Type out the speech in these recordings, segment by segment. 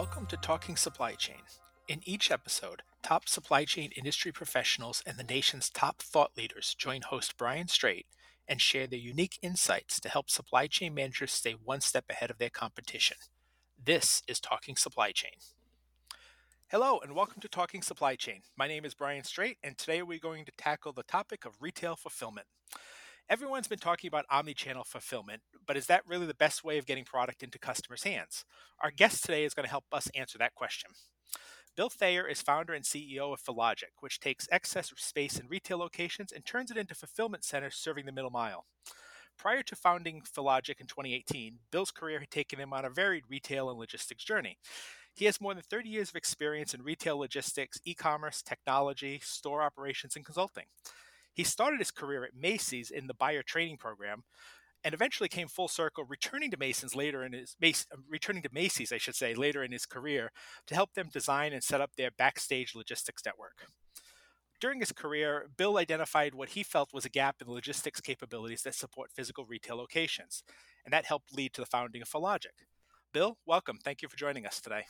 Welcome to Talking Supply Chain. In each episode, top supply chain industry professionals and the nation's top thought leaders join host Brian Straight and share their unique insights to help supply chain managers stay one step ahead of their competition. This is Talking Supply Chain. Hello, and welcome to Talking Supply Chain. My name is Brian Straight, and today we're going to tackle the topic of retail fulfillment. Everyone's been talking about omni-channel fulfillment, but is that really the best way of getting product into customers' hands? Our guest today is going to help us answer that question. Bill Thayer is founder and CEO of Fillogic, which takes excess space in retail locations and turns it into fulfillment centers serving the middle mile. Prior to founding Fillogic in 2018, Bill's career had taken him on a varied retail and logistics journey. He has more than 30 years of experience in retail logistics, e commerce, technology, store operations, and consulting. He started his career at Macy's in the buyer training program, and eventually came full circle, returning to Mason's later in his uh, returning to Macy's, I should say, later in his career to help them design and set up their backstage logistics network. During his career, Bill identified what he felt was a gap in logistics capabilities that support physical retail locations, and that helped lead to the founding of Fillogic. Bill, welcome. Thank you for joining us today.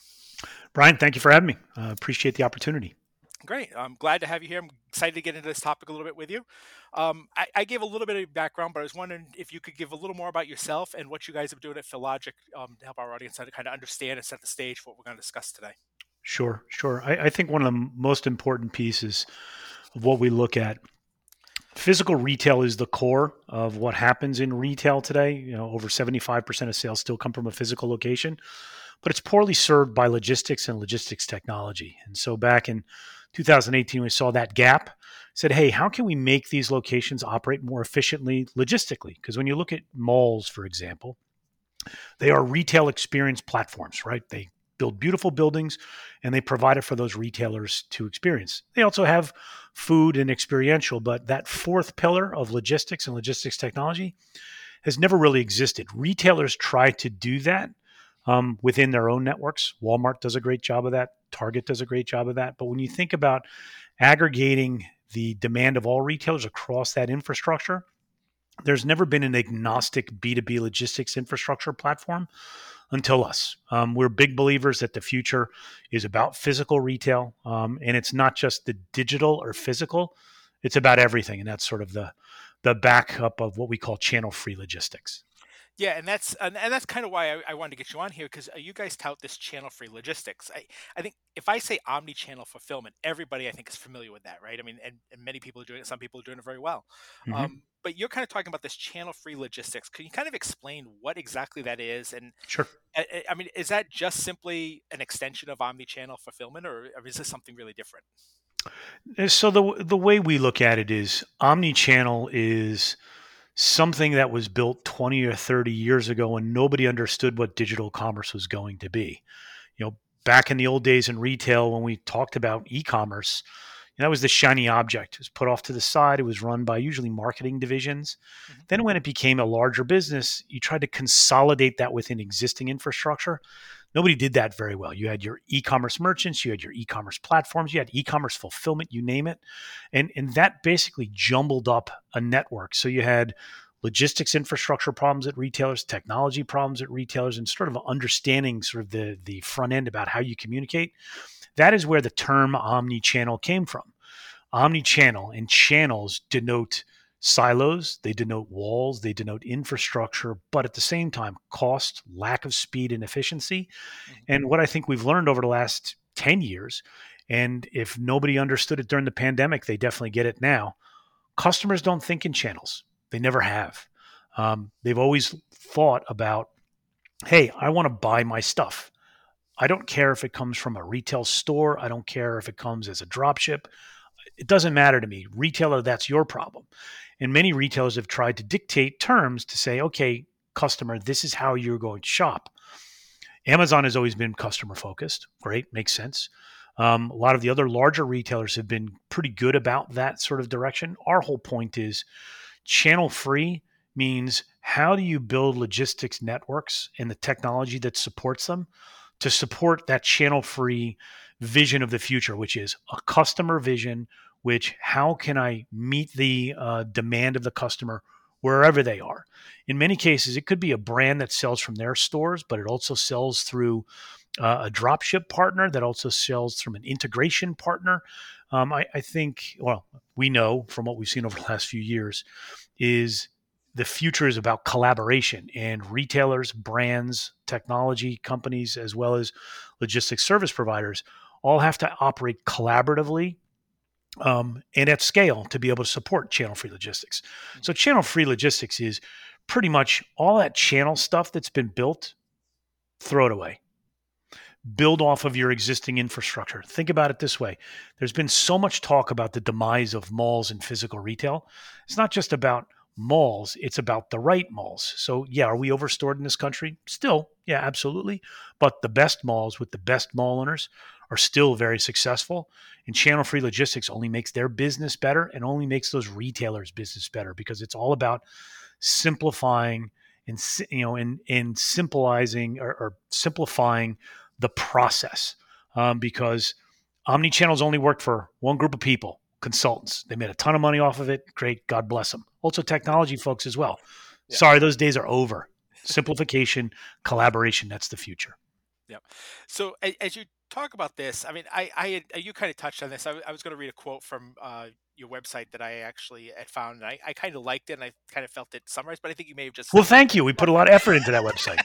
Brian, thank you for having me. I uh, appreciate the opportunity. Great. I'm glad to have you here. I'm excited to get into this topic a little bit with you. Um, I, I, gave a little bit of background, but I was wondering if you could give a little more about yourself and what you guys are doing at Fillogic um, to help our audience to kind of understand and set the stage for what we're going to discuss today. Sure, sure. I, I think one of the most important pieces of what we look at physical retail is the core of what happens in retail today. You know, over 75% of sales still come from a physical location, but it's poorly served by logistics and logistics technology. And so back in 2018, we saw that gap. Said, hey, how can we make these locations operate more efficiently logistically? Because when you look at malls, for example, they are retail experience platforms, right? They build beautiful buildings and they provide it for those retailers to experience. They also have food and experiential, but that fourth pillar of logistics and logistics technology has never really existed. Retailers try to do that um, within their own networks. Walmart does a great job of that. Target does a great job of that. But when you think about aggregating the demand of all retailers across that infrastructure, there's never been an agnostic B2B logistics infrastructure platform until us. Um, we're big believers that the future is about physical retail, um, and it's not just the digital or physical; it's about everything, and that's sort of the the backup of what we call channel free logistics. Yeah, and that's and, and that's kind of why I, I, wanted to get you on here because uh, you guys tout this channel-free logistics. I, I think if I say omni-channel fulfillment, everybody I think is familiar with that, right? I mean, and, and many people are doing it. Some people are doing it very well. Mm-hmm. Um, but you're kind of talking about this channel-free logistics. Can you kind of explain what exactly that is? And sure. I, I mean, is that just simply an extension of omni-channel fulfillment, or, or is this something really different? Uh, so the the way we look at it is omni-channel is something that was built 20 or 30 years ago and nobody understood what digital commerce was going to be. You know, back in the old days in retail when we talked about e-commerce, that was the shiny object. It was put off to the side. It was run by usually marketing divisions. Mm-hmm. Then when it became a larger business, you tried to consolidate that within existing infrastructure nobody did that very well. You had your e-commerce merchants, you had your e-commerce platforms, you had e-commerce fulfillment, you name it. And and that basically jumbled up a network. So you had logistics infrastructure problems at retailers, technology problems at retailers, and sort of understanding sort of the the front end about how you communicate. That is where the term omni-channel came from. Omni-channel and channels denote silos, they denote walls, they denote infrastructure, but at the same time, cost, lack of speed and efficiency. Mm-hmm. And what I think we've learned over the last 10 years, and if nobody understood it during the pandemic, they definitely get it now. Customers don't think in channels, they never have. Um, they've always thought about, hey, I want to buy my stuff. I don't care if it comes from a retail store. I don't care if it comes as a drop ship. It doesn't matter to me. Retailer, that's your problem. And many retailers have tried to dictate terms to say, okay, customer, this is how you're going to shop. Amazon has always been customer focused. Great, makes sense. Um, a lot of the other larger retailers have been pretty good about that sort of direction. Our whole point is channel free means how do you build logistics networks and the technology that supports them to support that channel free vision of the future, which is a customer vision which how can I meet the uh, demand of the customer wherever they are? In many cases, it could be a brand that sells from their stores, but it also sells through uh, a dropship partner that also sells from an integration partner. Um, I, I think, well, we know from what we've seen over the last few years, is the future is about collaboration and retailers, brands, technology companies, as well as logistics service providers all have to operate collaboratively um, and at scale to be able to support channel free logistics. Mm-hmm. So, channel free logistics is pretty much all that channel stuff that's been built, throw it away. Build off of your existing infrastructure. Think about it this way there's been so much talk about the demise of malls and physical retail. It's not just about malls, it's about the right malls. So, yeah, are we overstored in this country? Still, yeah, absolutely. But the best malls with the best mall owners are still very successful. And channel free logistics only makes their business better and only makes those retailers' business better because it's all about simplifying and you know and and simplifying or, or simplifying the process um, because omni-channels only worked for one group of people consultants. They made a ton of money off of it. Great god bless them also technology folks as well. Yeah. sorry those days are over. Simplification collaboration that's the future. Yeah. So as you talk about this. I mean, I, I you kind of touched on this. I, I was going to read a quote from uh, your website that I actually had found, and I, I kind of liked it, and I kind of felt it summarized. But I think you may have just well, thank you. We put a lot of effort into that website.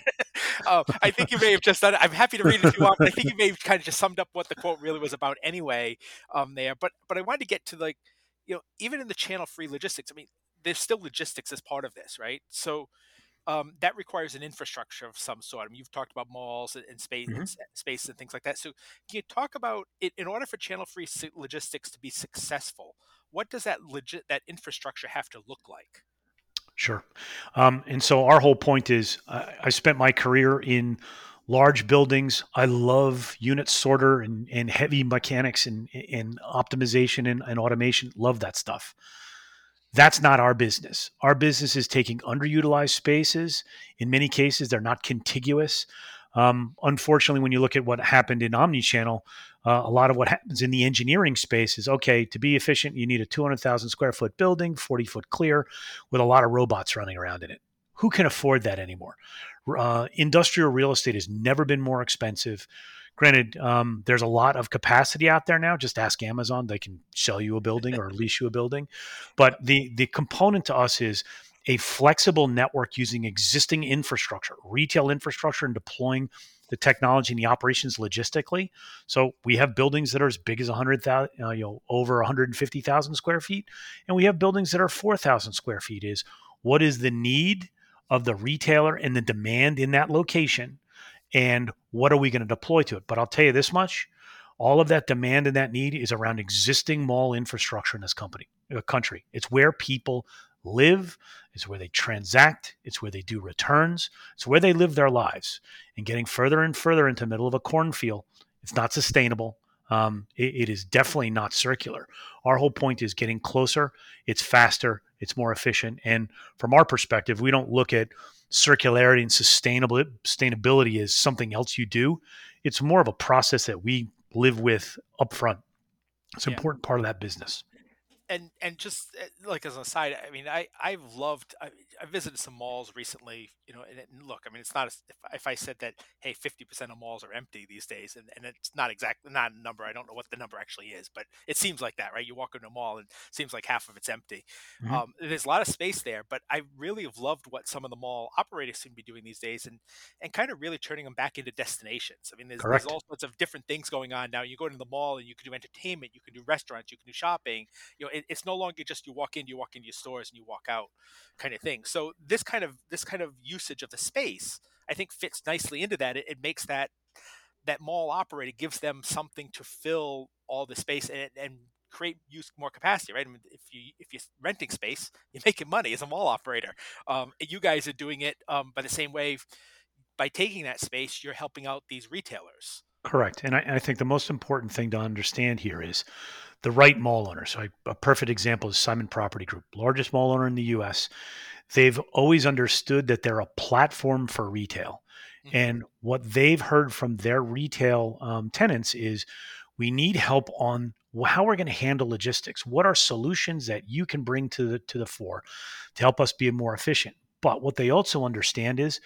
uh, I think you may have just done it. I'm happy to read it if you want, but I think you may have kind of just summed up what the quote really was about anyway. Um, there, but but I wanted to get to like, you know, even in the channel free logistics. I mean, there's still logistics as part of this, right? So um, that requires an infrastructure of some sort. I mean, you've talked about malls and, space, mm-hmm. and space and things like that. So, can you talk about it in order for channel-free logistics to be successful? What does that legit that infrastructure have to look like? Sure. Um, and so our whole point is, I, I spent my career in large buildings. I love unit sorter and, and heavy mechanics and, and optimization and, and automation. Love that stuff. That's not our business. Our business is taking underutilized spaces. In many cases, they're not contiguous. Um, unfortunately, when you look at what happened in Omnichannel, uh, a lot of what happens in the engineering space is okay, to be efficient, you need a 200,000 square foot building, 40 foot clear, with a lot of robots running around in it. Who can afford that anymore? Uh, industrial real estate has never been more expensive. Granted, um, there's a lot of capacity out there now. Just ask Amazon; they can sell you a building or lease you a building. But the the component to us is a flexible network using existing infrastructure, retail infrastructure, and deploying the technology and the operations logistically. So we have buildings that are as big as 100,000, uh, you know, over 150,000 square feet, and we have buildings that are 4,000 square feet. Is what is the need of the retailer and the demand in that location? And what are we going to deploy to it? But I'll tell you this much all of that demand and that need is around existing mall infrastructure in this company uh, country. It's where people live it's where they transact it's where they do returns it's where they live their lives. And getting further and further into the middle of a cornfield it's not sustainable. Um, it, it is definitely not circular. Our whole point is getting closer. It's faster it's more efficient. And from our perspective we don't look at circularity and sustainable sustainability is something else you do. It's more of a process that we live with upfront. It's an yeah. important part of that business and and just eh, like as an aside, I mean, I I've loved. I, I visited some malls recently, you know, and, and look, I mean, it's not if, if I said that, hey, fifty percent of malls are empty these days, and, and it's not exactly not a number. I don't know what the number actually is, but it seems like that, right? You walk into a mall and it seems like half of it's empty. Mm-hmm. Um, there's a lot of space there, but I really have loved what some of the mall operators seem to be doing these days, and and kind of really turning them back into destinations. I mean, there's, there's all sorts of different things going on now. You go to the mall and you can do entertainment, you can do restaurants, you can do shopping. You know, it, it's no longer just you walk in, you walk into your stores, and you walk out, kind of thing. So this kind of this kind of usage of the space, I think, fits nicely into that. It, it makes that that mall operator gives them something to fill all the space and, and create use more capacity, right? I mean, if you if you're renting space, you're making money as a mall operator. Um, you guys are doing it um, by the same way. By taking that space, you're helping out these retailers. Correct, and I, I think the most important thing to understand here is the right mall owner. So, I, a perfect example is Simon Property Group, largest mall owner in the U.S. They've always understood that they're a platform for retail, mm-hmm. and what they've heard from their retail um, tenants is, we need help on how we're going to handle logistics. What are solutions that you can bring to the to the fore to help us be more efficient? But what they also understand is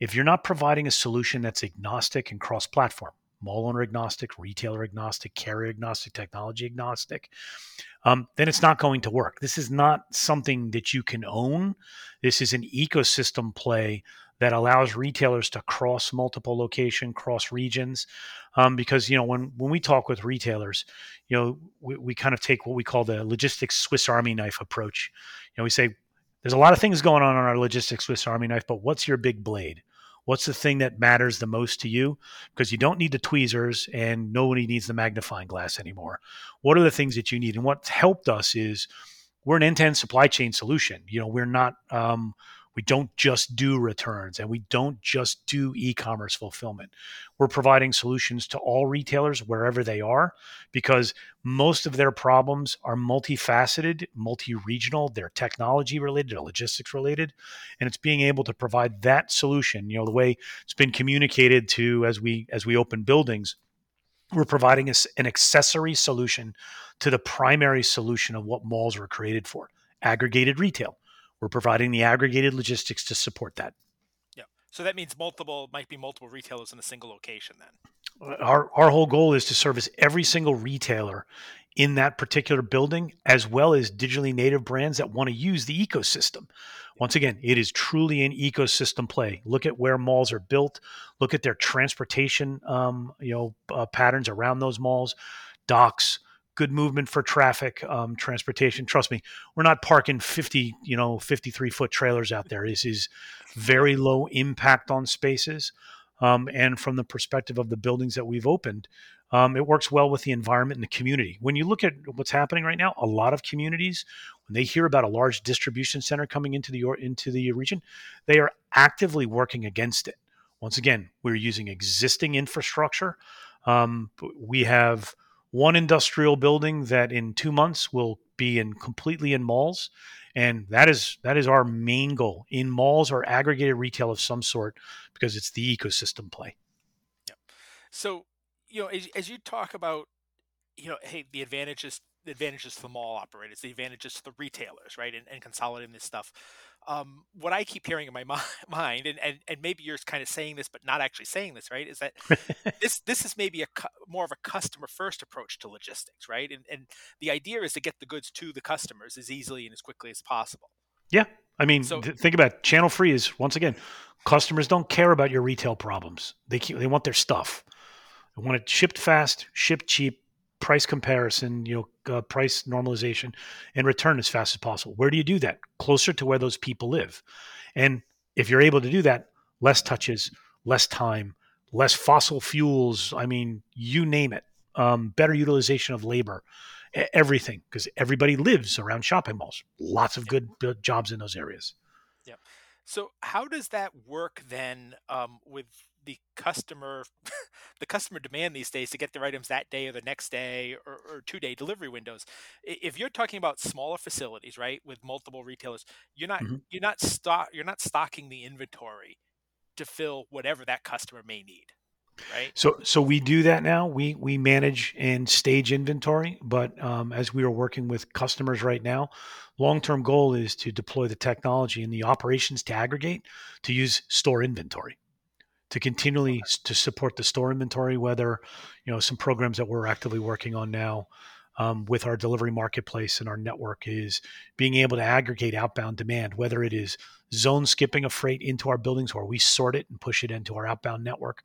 if you're not providing a solution that's agnostic and cross platform, mall owner agnostic, retailer agnostic, carrier agnostic, technology agnostic, um, then it's not going to work. This is not something that you can own. This is an ecosystem play that allows retailers to cross multiple location, cross regions. Um, because you know when when we talk with retailers, you know we, we kind of take what we call the logistics Swiss Army knife approach. You know we say there's a lot of things going on on our logistics Swiss Army knife, but what's your big blade? What's the thing that matters the most to you? Because you don't need the tweezers and nobody needs the magnifying glass anymore. What are the things that you need? And what's helped us is we're an end-to-end supply chain solution. You know, we're not um, we don't just do returns and we don't just do e-commerce fulfillment. We're providing solutions to all retailers wherever they are because most of their problems are multifaceted, multi-regional, they're technology related, they're logistics related, and it's being able to provide that solution, you know, the way it's been communicated to as we as we open buildings, we're providing an accessory solution to the primary solution of what malls were created for, aggregated retail we're providing the aggregated logistics to support that. Yeah. So that means multiple might be multiple retailers in a single location then. Uh, our our whole goal is to service every single retailer in that particular building as well as digitally native brands that want to use the ecosystem. Once again, it is truly an ecosystem play. Look at where malls are built. Look at their transportation, um, you know, uh, patterns around those malls, docks, good movement for traffic, um, transportation. Trust me, we're not parking 50, you know, 53 foot trailers out there. This is very low impact on spaces. Um, and from the perspective of the buildings that we've opened, um, it works well with the environment and the community. When you look at what's happening right now, a lot of communities, when they hear about a large distribution center coming into the into the region, they are actively working against it. Once again, we're using existing infrastructure. Um, we have one industrial building that in two months will be in completely in malls. And that is that is our main goal. In malls or aggregated retail of some sort because it's the ecosystem play. Yeah. so you know as, as you talk about you know hey the advantages the advantages to the mall operators the advantages to the retailers right and, and consolidating this stuff um, what I keep hearing in my mind, and, and, and maybe you're kind of saying this, but not actually saying this, right? Is that this this is maybe a cu- more of a customer first approach to logistics, right? And and the idea is to get the goods to the customers as easily and as quickly as possible. Yeah, I mean, so, th- think about it. channel free is once again, customers don't care about your retail problems. They keep, they want their stuff. They want it shipped fast, shipped cheap, price comparison, you know, uh, price normalization, and return as fast as possible. Where do you do that? Closer to where those people live. And if you're able to do that, less touches, less time, less fossil fuels. I mean, you name it. Um, better utilization of labor, everything, because everybody lives around shopping malls. Lots of good, good jobs in those areas. Yeah. So, how does that work then um, with the customer the customer demand these days to get their items that day or the next day or, or two day delivery windows. If you're talking about smaller facilities right with multiple retailers you're not mm-hmm. you're not stock you're not stocking the inventory to fill whatever that customer may need right? So so we do that now. We we manage and stage inventory but um, as we are working with customers right now long-term goal is to deploy the technology and the operations to aggregate to use store inventory to continually to support the store inventory, whether, you know, some programs that we're actively working on now um, with our delivery marketplace and our network is being able to aggregate outbound demand, whether it is zone skipping of freight into our buildings where we sort it and push it into our outbound network.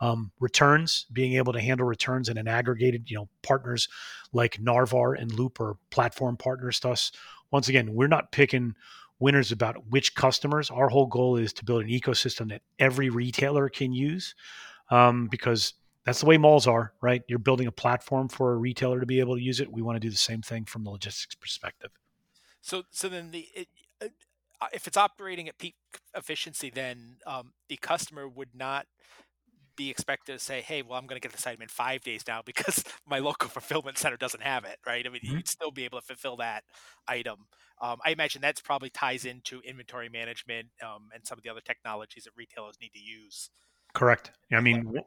Um, returns, being able to handle returns in an aggregated, you know, partners like Narvar and Loop are platform partners to us. Once again, we're not picking winners about which customers. Our whole goal is to build an ecosystem that every retailer can use um, because that's the way malls are, right? You're building a platform for a retailer to be able to use it. We want to do the same thing from the logistics perspective. So, so then the it, uh, if it's operating at peak efficiency, then um, the customer would not be expected to say, "Hey, well, I'm going to get this item in five days now because my local fulfillment center doesn't have it." Right? I mean, mm-hmm. you'd still be able to fulfill that item. Um, I imagine that's probably ties into inventory management um, and some of the other technologies that retailers need to use. Correct. I mean, right?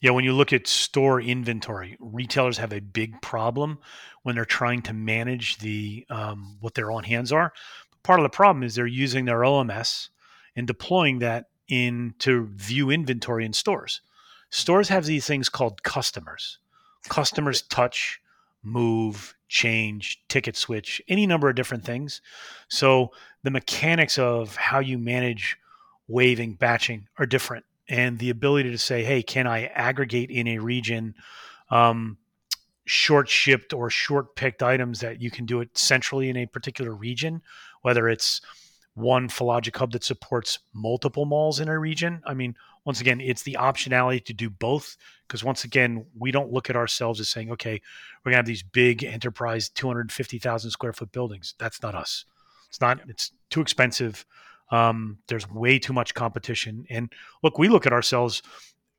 yeah, when you look at store inventory, retailers have a big problem when they're trying to manage the um, what their on hands are part of the problem is they're using their OMS and deploying that in to view inventory in stores. Stores have these things called customers. Customers touch, move, change, ticket switch, any number of different things. So the mechanics of how you manage waving, batching are different. And the ability to say, hey, can I aggregate in a region um, short shipped or short picked items that you can do it centrally in a particular region, whether it's one Fillogic hub that supports multiple malls in a region. I mean, once again, it's the optionality to do both because once again, we don't look at ourselves as saying, okay, we're gonna have these big enterprise 250,000 square foot buildings. That's not us. It's not. It's too expensive. Um, there's way too much competition. And look, we look at ourselves.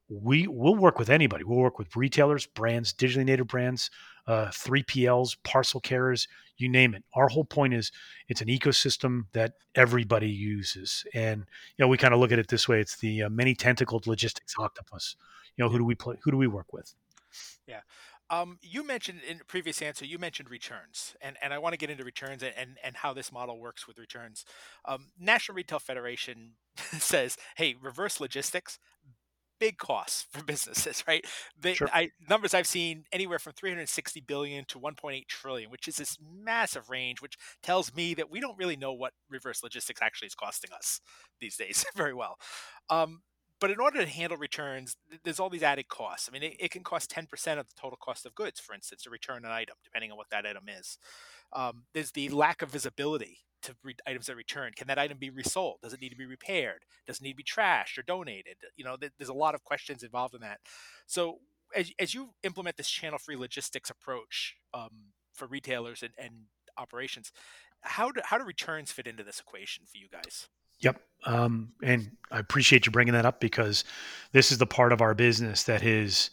We will work with anybody. We'll work with retailers, brands, digitally native brands, uh, 3PLs, parcel carriers, you name it. Our whole point is it's an ecosystem that everybody uses, and you know we kind of look at it this way: it's the uh, many tentacled logistics octopus. You know, who do we play? Who do we work with? Yeah. Um, you mentioned in a previous answer, you mentioned returns, and, and I want to get into returns and, and, and how this model works with returns. Um, National Retail Federation says, hey, reverse logistics, big costs for businesses, right? The sure. I, numbers I've seen anywhere from 360 billion to 1.8 trillion, which is this massive range, which tells me that we don't really know what reverse logistics actually is costing us these days very well. Um, but in order to handle returns, there's all these added costs. I mean, it, it, can cost 10% of the total cost of goods, for instance, to return an item, depending on what that item is. Um, there's the lack of visibility to re- items that return. Can that item be resold? Does it need to be repaired? Does it need to be trashed or donated? You know, th- there's a lot of questions involved in that. So as, as you implement this channel-free logistics approach um, for retailers and, and operations, how do, how do returns fit into this equation for you guys? Yep. Um, and I appreciate you bringing that up because this is the part of our business that is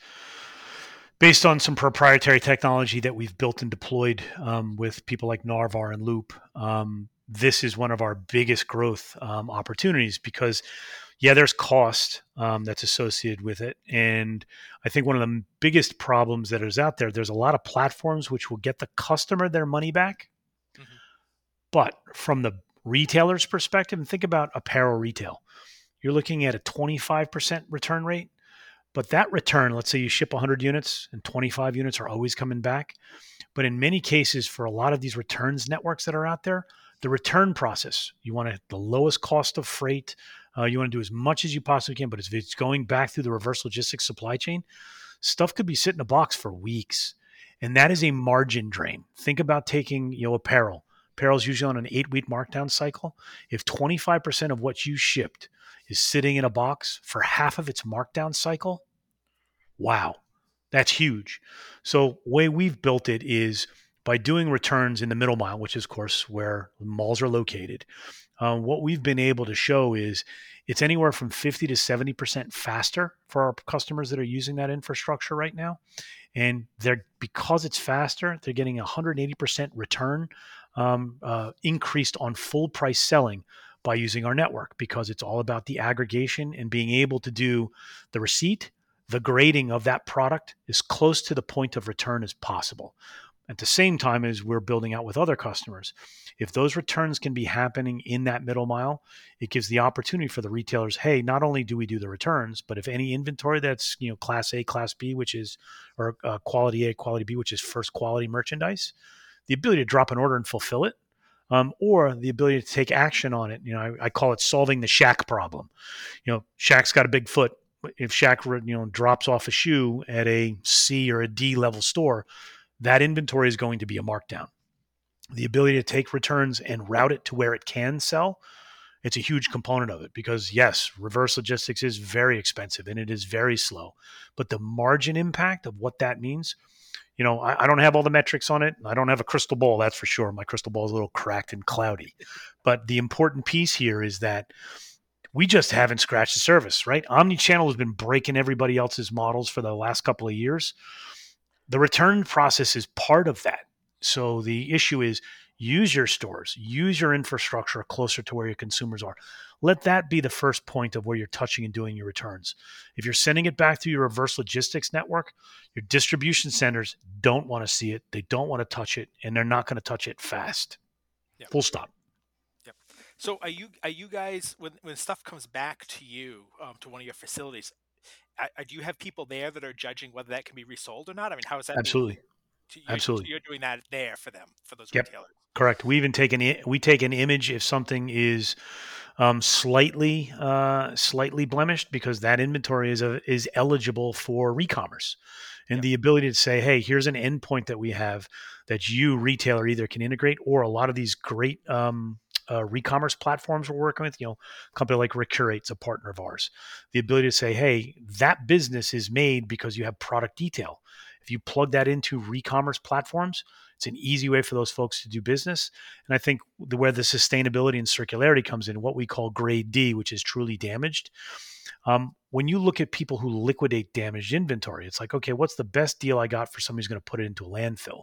based on some proprietary technology that we've built and deployed um, with people like Narvar and Loop. Um, this is one of our biggest growth um, opportunities because, yeah, there's cost um, that's associated with it. And I think one of the biggest problems that is out there, there's a lot of platforms which will get the customer their money back. Mm-hmm. But from the retailer's perspective, and think about apparel retail, you're looking at a 25% return rate. But that return, let's say you ship 100 units and 25 units are always coming back. But in many cases, for a lot of these returns networks that are out there, the return process, you want to, the lowest cost of freight. Uh, you want to do as much as you possibly can. But if it's going back through the reverse logistics supply chain, stuff could be sitting in a box for weeks. And that is a margin drain. Think about taking, you know, apparel. Apparel is usually on an eight week markdown cycle. If 25% of what you shipped is sitting in a box for half of its markdown cycle, wow, that's huge. So, way we've built it is by doing returns in the middle mile, which is, of course, where malls are located. Uh, what we've been able to show is it's anywhere from 50 to 70% faster for our customers that are using that infrastructure right now. And they're because it's faster, they're getting 180% return um, uh, increased on full price selling by using our network because it's all about the aggregation and being able to do the receipt, the grading of that product as close to the point of return as possible. At the same time as we're building out with other customers, if those returns can be happening in that middle mile, it gives the opportunity for the retailers. Hey, not only do we do the returns, but if any inventory that's you know class A, class B, which is or uh, quality A, quality B, which is first quality merchandise, the ability to drop an order and fulfill it, um, or the ability to take action on it. You know, I, I, call it solving the Shaq problem. You know, Shaq's got a big foot. If Shaq, you know, drops off a shoe at a C or a D level store, that inventory is going to be a markdown. The ability to take returns and route it to where it can sell, it's a huge component of it because yes, reverse logistics is very expensive and it is very slow. But the margin impact of what that means, you know, I, I, don't have all the metrics on it. I don't have a crystal ball, that's for sure. My crystal ball is a little cracked and cloudy. But the important piece here is that we just haven't scratched the surface, right? Omnichannel has been breaking everybody else's models for the last couple of years. The return process is part of that. So the issue is use your stores, use your infrastructure closer to where your consumers are. Let that be the first point of where you're touching and doing your returns. If you're sending it back through your reverse logistics network, your distribution centers don't want to see it, they don't want to touch it, and they're not going to touch it fast. Yep. Full stop. Yep. So are you are you guys when when stuff comes back to you um, to one of your facilities? I, do you have people there that are judging whether that can be resold or not? I mean, how is that? Absolutely. You're, Absolutely. you're doing that there for them for those Yep. retailers. Correct. We even take an we take an image if something is um, slightly uh, slightly blemished because that inventory is a, is eligible for recommerce, and Yep. the ability to say, hey, here's an endpoint that we have that you retailer either can integrate or a lot of these great um, uh, recommerce platforms we're working with, you know, a company like Recurate's a partner of ours. The ability to say, hey, that business is made because you have product detail. If you plug that into recommerce platforms, it's an easy way for those folks to do business. And I think the, where the sustainability and circularity comes in, what we call grade D, which is truly damaged. Um, when you look at people who liquidate damaged inventory, it's like, okay, what's the best deal I got for somebody who's going to put it into a landfill?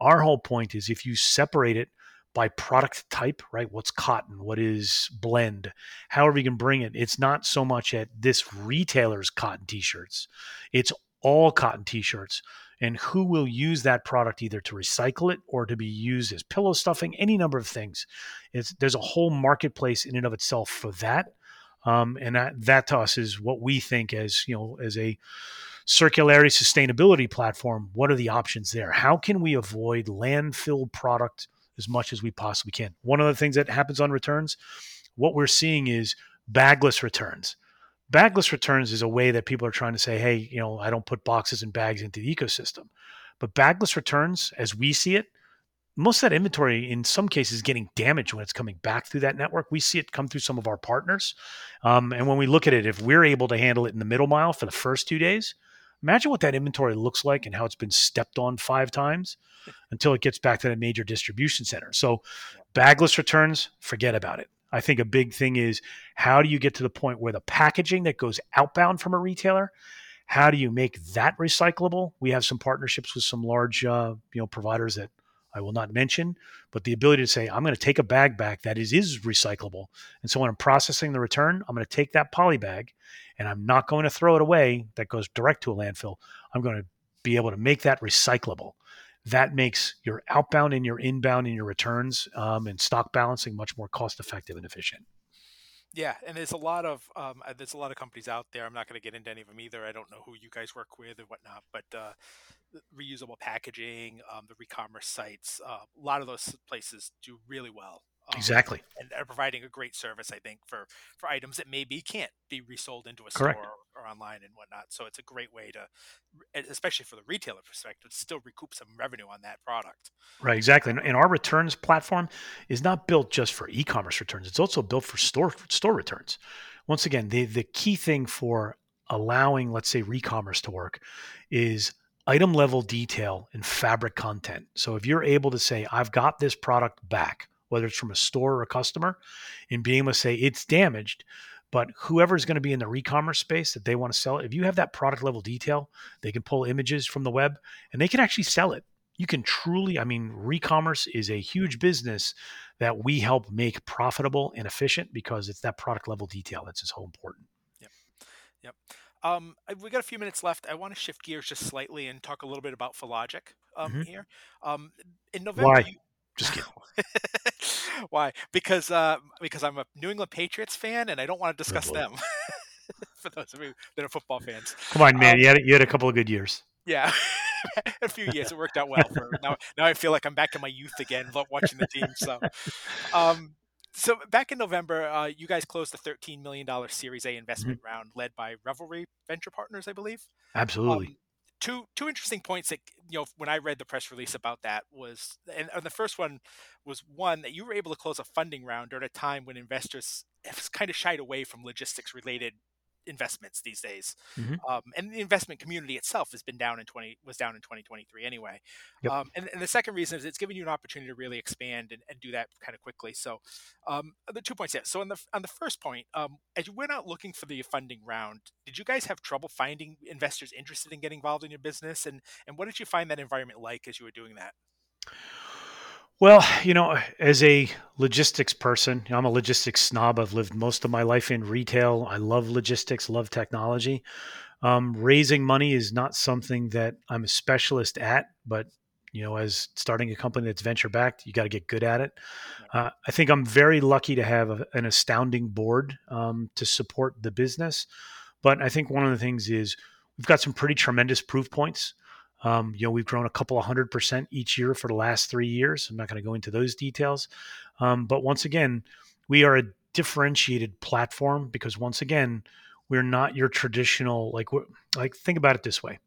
Our whole point is if you separate it by product type, right? What's cotton? What is blend? However, you can bring it. It's not so much at this retailer's cotton t shirts, it's all cotton t shirts. And who will use that product either to recycle it or to be used as pillow stuffing, any number of things. It's, there's a whole marketplace in and of itself for that. Um, and that, that to us is what we think as, you know, as a circularity sustainability platform. What are the options there? How can we avoid landfill product as much as we possibly can. One of the things that happens on returns, what we're seeing is bagless returns. Bagless returns is a way that people are trying to say, hey, you know, I don't put boxes and bags into the ecosystem. But bagless returns, as we see it, most of that inventory in some cases is getting damaged when it's coming back through that network. We see it come through some of our partners. Um, and when we look at it, if we're able to handle it in the middle mile for the first two days, imagine what that inventory looks like and how it's been stepped on five times until it gets back to that major distribution center. So, bagless returns, forget about it. I think a big thing is how do you get to the point where the packaging that goes outbound from a retailer, how do you make that recyclable? We have some partnerships with some large, uh, you know, providers that I will not mention, but the ability to say, I'm going to take a bag back that is, is recyclable. And so when I'm processing the return, I'm going to take that poly bag and I'm not going to throw it away that goes direct to a landfill. I'm going to be able to make that recyclable that makes your outbound and your inbound and your returns um, and stock balancing much more cost effective and efficient. Yeah, and there's a lot of um, uh, there's a lot of companies out there. I'm not going to get into any of them either. I don't know who you guys work with or whatnot, but uh, reusable packaging, um, the recommerce sites, uh, a lot of those places do really well. Um, exactly, and are providing a great service, I think, for for items that maybe can't be resold into a Correct. store or online and whatnot. So it's a great way to, especially for the retailer perspective, still recoup some revenue on that product. Right, exactly. And, and our returns platform is not built just for e-commerce returns; it's also built for store store returns. Once again, the the key thing for allowing, let's say, re-commerce to work is item level detail and fabric content. So if you're able to say, I've got this product back, whether it's from a store or a customer, and being able to say it's damaged, but whoever's going to be in the recommerce space that they want to sell it, if you have that product level detail, they can pull images from the web and they can actually sell it. You can truly, I mean, recommerce is a huge business that we help make profitable and efficient because it's that product level detail that's so important. Yep. Yep. Um, we got a few minutes left. I want to shift gears just slightly and talk a little bit about Fillogic um, mm-hmm. here. Um, in November, Why? You... Just kidding. Why? Because uh, because I'm a New England Patriots fan and I don't want to discuss oh, them. For those of you that are football fans, come on, man. Um, you had you had a couple of good years. Yeah. a few years. It worked out well for now. Now I feel like I'm back in my youth again, watching the team. So, um, so back in November, uh, you guys closed a $13 million Series A investment mm-hmm. round led by Revelry Venture Partners, I believe. Absolutely. Um, two two interesting points that you know when I read the press release about that was, and, and, the first one was one that you were able to close a funding round at a time when investors have kind of shied away from logistics related investments these days, mm-hmm. um, and the investment community itself has been down in twenty was down in twenty twenty three anyway. Yep. Um, and, and, the second reason is it's giving you an opportunity to really expand and, and do that kind of quickly. So um, the two points. Yeah. So on the on the first point, um, as you went out looking for the funding round, did you guys have trouble finding investors interested in getting involved in your business, and and what did you find that environment like as you were doing that? Well, you know, as a logistics person, I'm a logistics snob. I've lived most of my life in retail. I love logistics, love technology. Um, raising money is not something that I'm a specialist at, but you know, as starting a company that's venture backed, you got to get good at it. Uh, I think I'm very lucky to have a, an astounding board um, to support the business. But I think one of the things is we've got some pretty tremendous proof points. Um, you know, we've grown a couple of hundred percent each year for the last three years. I'm not going to go into those details. Um, but once again, we are a differentiated platform because once again, we're not your traditional like like think about it this way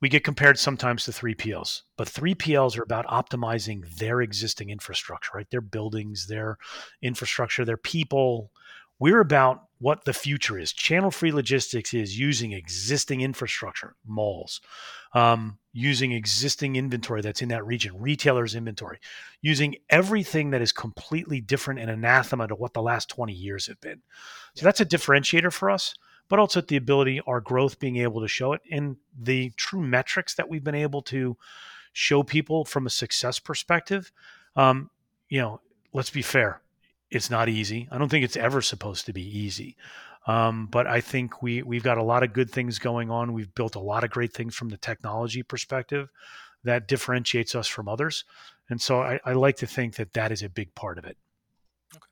we get compared sometimes to 3PLs, but 3PLs are about optimizing their existing infrastructure, right? Their buildings, their infrastructure, their people. We're about what the future is. Channel free logistics is using existing infrastructure, malls, um, using existing inventory that's in that region, retailers' inventory, using everything that is completely different and anathema to what the last 20 years have been. So that's a differentiator for us but also the ability, our growth being able to show it and the true metrics that we've been able to show people from a success perspective. Um, you know, let's be fair, it's not easy. I don't think it's ever supposed to be easy. Um, but I think we we've got a lot of good things going on. We've built a lot of great things from the technology perspective that differentiates us from others, and so I, I like to think that that is a big part of it Okay.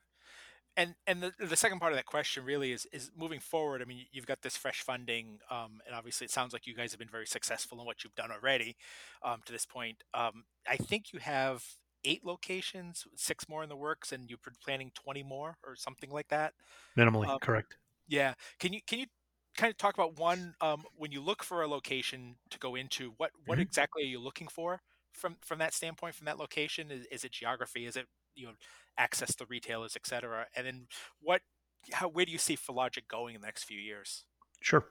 and and the, the second part of that question really is is moving forward. I mean, you've got this fresh funding, um, and obviously, it sounds like you guys have been very successful in what you've done already um, to this point. Um, I think you have eight locations, six more in the works, and you're planning twenty more or something like that. Minimally, um, correct. Yeah. Can you can you kind of talk about one um, when you look for a location to go into? What what mm-hmm. exactly are you looking for from from that standpoint? From that location, is, is it geography? Is it you know access to retailers, et cetera? And then what, how, where do you see Fillogic going in the next few years? Sure.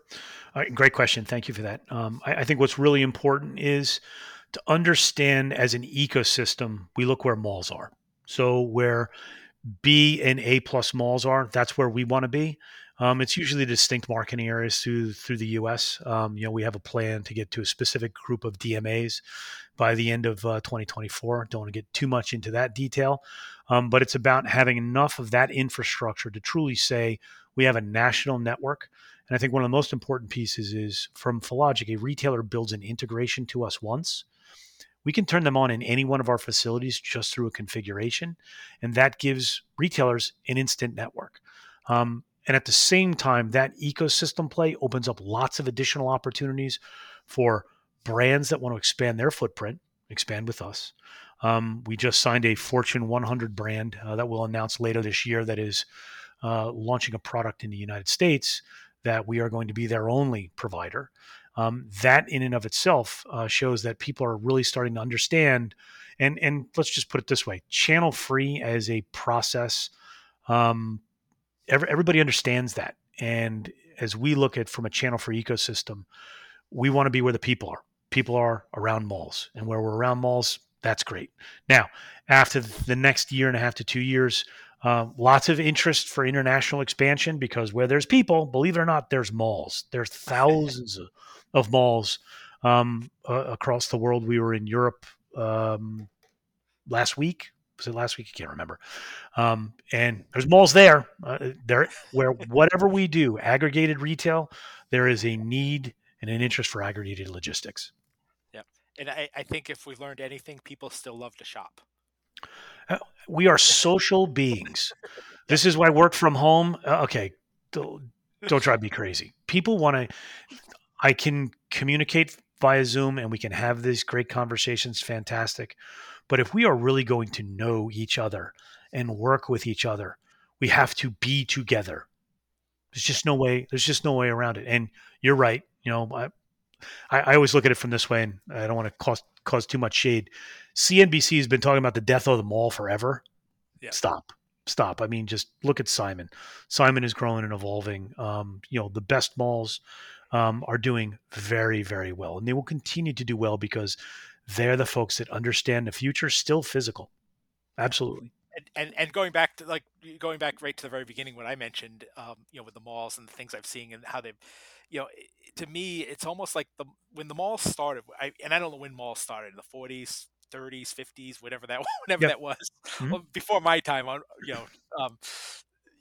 great question. Thank you for that. Um, I, I, think what's really important is to understand as an ecosystem, we look where malls are. So where B and A plus malls are, that's where we want to be. Um, it's usually distinct marketing areas through through the U.S. Um, you know, we have a plan to get to a specific group of DMAs by the end of uh, 2024. Don't want to get too much into that detail, um, but it's about having enough of that infrastructure to truly say we have a national network. And I think one of the most important pieces is from Fillogic, a retailer builds an integration to us once. We can turn them on in any one of our facilities just through a configuration, and that gives retailers an instant network. Um, and at the same time, that ecosystem play opens up lots of additional opportunities for brands that want to expand their footprint, expand with us. Um, we just signed a Fortune 100 brand uh, that we'll announce later this year that is uh, launching a product in the United States that we are going to be their only provider. Um, that in and of itself uh, shows that people are really starting to understand. And and let's just put it this way: channel free as a process um, every, everybody understands that. And as we look at from a channel free ecosystem, we want to be where the people are. People are around malls, and where we're around malls, that's great. Now, after the next year and a half to two years, uh, lots of interest for international expansion because where there's people, believe it or not, there's malls. There's thousands of, of malls um, uh, across the world. We were in Europe um, last week, was it last week? I can't remember. Um, and there's malls there. Uh, there where whatever we do, aggregated retail, there is a need and an interest for aggregated logistics. Yeah, and I, I think if we've learned anything, people still love to shop. Uh, we are social beings. This is why work from home. Uh, okay, don't, don't drive me crazy. People want to. I can communicate via Zoom, and we can have these great conversations. Fantastic but if we are really going to know each other and work with each other, we have to be together. There's just no way. There's just no way around it. And you're right. You know, I, I always look at it from this way, and I don't want to cause cause too much shade. CNBC has been talking about the death of the mall forever. Yeah. Stop, stop. I mean, just look at Simon. Simon is growing and evolving. Um, you know, the best malls um, are doing very, very well, and they will continue to do well because they're the folks that understand the future still physical absolutely and, and, and going back to like going back right to the very beginning when I mentioned um, you know with the malls and the things I've seen and how they've you know to me it's almost like the when the malls started I, and I don't know when malls started in the 40s 30s 50s whatever that whatever yep. that was mm-hmm. well, before my time on you know um,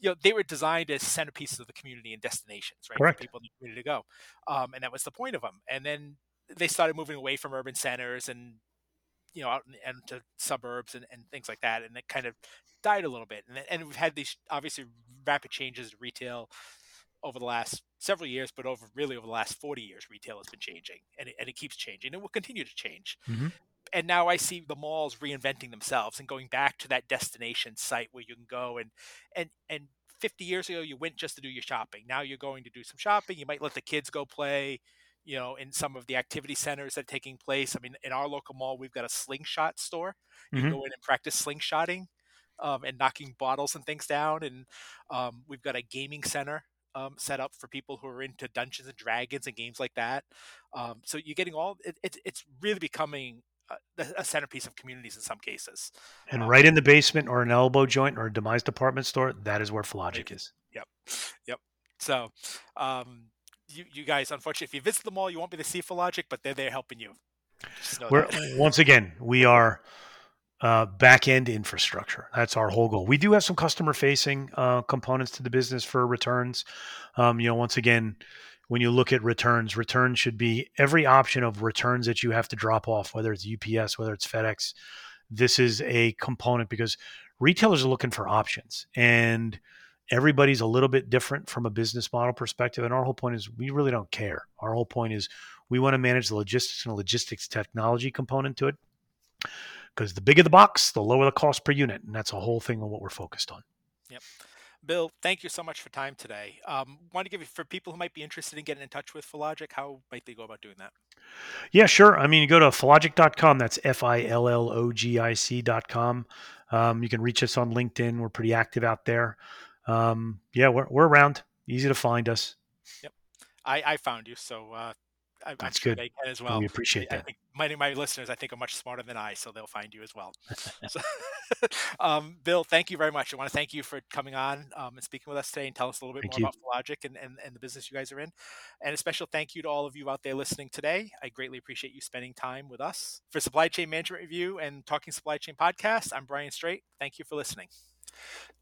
you know they were designed as centerpieces of the community and destinations right Correct. for people in the community to go um, and that was the point of them and then they started moving away from urban centers and you know, out in, into suburbs and, and things like that, and it kind of died a little bit. And and we've had these obviously rapid changes in retail over the last several years, but over really over the last 40 years, retail has been changing and it, and it keeps changing and will continue to change. Mm-hmm. And now I see the malls reinventing themselves and going back to that destination site where you can go and and and 50 years ago you went just to do your shopping. Now you're going to do some shopping. You might let the kids go play, you know, in some of the activity centers that are taking place. I mean, in our local mall, we've got a slingshot store. You mm-hmm. go in and practice slingshotting um, and knocking bottles and things down. And um, we've got a gaming center um, set up for people who are into Dungeons and Dragons and games like that. Um, so you're getting all it, it, it's really becoming a, a, centerpiece of communities in some cases. And um, right in the basement or an elbow joint or a demise department store, that is where Fillogic is. Yep, yep. So, um, you, you guys, unfortunately, if you visit the mall, you won't be to see Fillogic, but they're there helping you. We're, once again, we are uh, back end infrastructure. That's our whole goal. We do have some customer facing uh, components to the business for returns. Um, you know, once again, when you look at returns, returns should be every option of returns that you have to drop off, whether it's UPS, whether it's FedEx. This is a component because retailers are looking for options and everybody's a little bit different from a business model perspective. And our whole point is we really don't care. Our whole point is we want to manage the logistics and logistics technology component to it because the bigger the box, the lower the cost per unit. And that's a whole thing of what we're focused on. Yep. Bill, thank you so much for time today. Um, want to give you for people who might be interested in getting in touch with Fillogic, how might they go about doing that? Yeah, sure. I mean, you go to fillogic.com. That's F I L L O G I C.com. Um, you can reach us on LinkedIn. We're pretty active out there. Um, yeah, we're, we're around. Easy to find us. Yep. I, I found you. So uh, I'm, That's sure good. they can as well. We appreciate I, that. I think many of my listeners, I think, are much smarter than I, so they'll find you as well. so, um, Bill, thank you very much. I want to thank you for coming on um, and speaking with us today and tell us a little bit thank more you. about Fillogic and, and, and the business you guys are in. And a special thank you to all of you out there listening today. I greatly appreciate you spending time with us. For Supply Chain Management Review and Talking Supply Chain Podcast, I'm Brian Straight. Thank you for listening.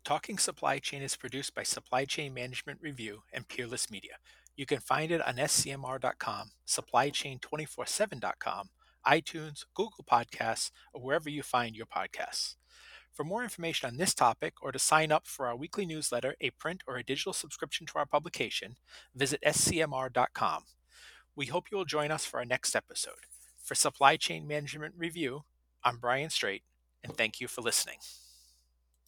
Talking Supply Chain is produced by Supply Chain Management Review and Peerless Media. You can find it on scmr.com, supplychain247.com, iTunes, Google Podcasts, or wherever you find your podcasts. For more information on this topic or to sign up for our weekly newsletter, a print or a digital subscription to our publication, visit scmr.com. We hope you will join us for our next episode. For Supply Chain Management Review, I'm Brian Straight, and thank you for listening.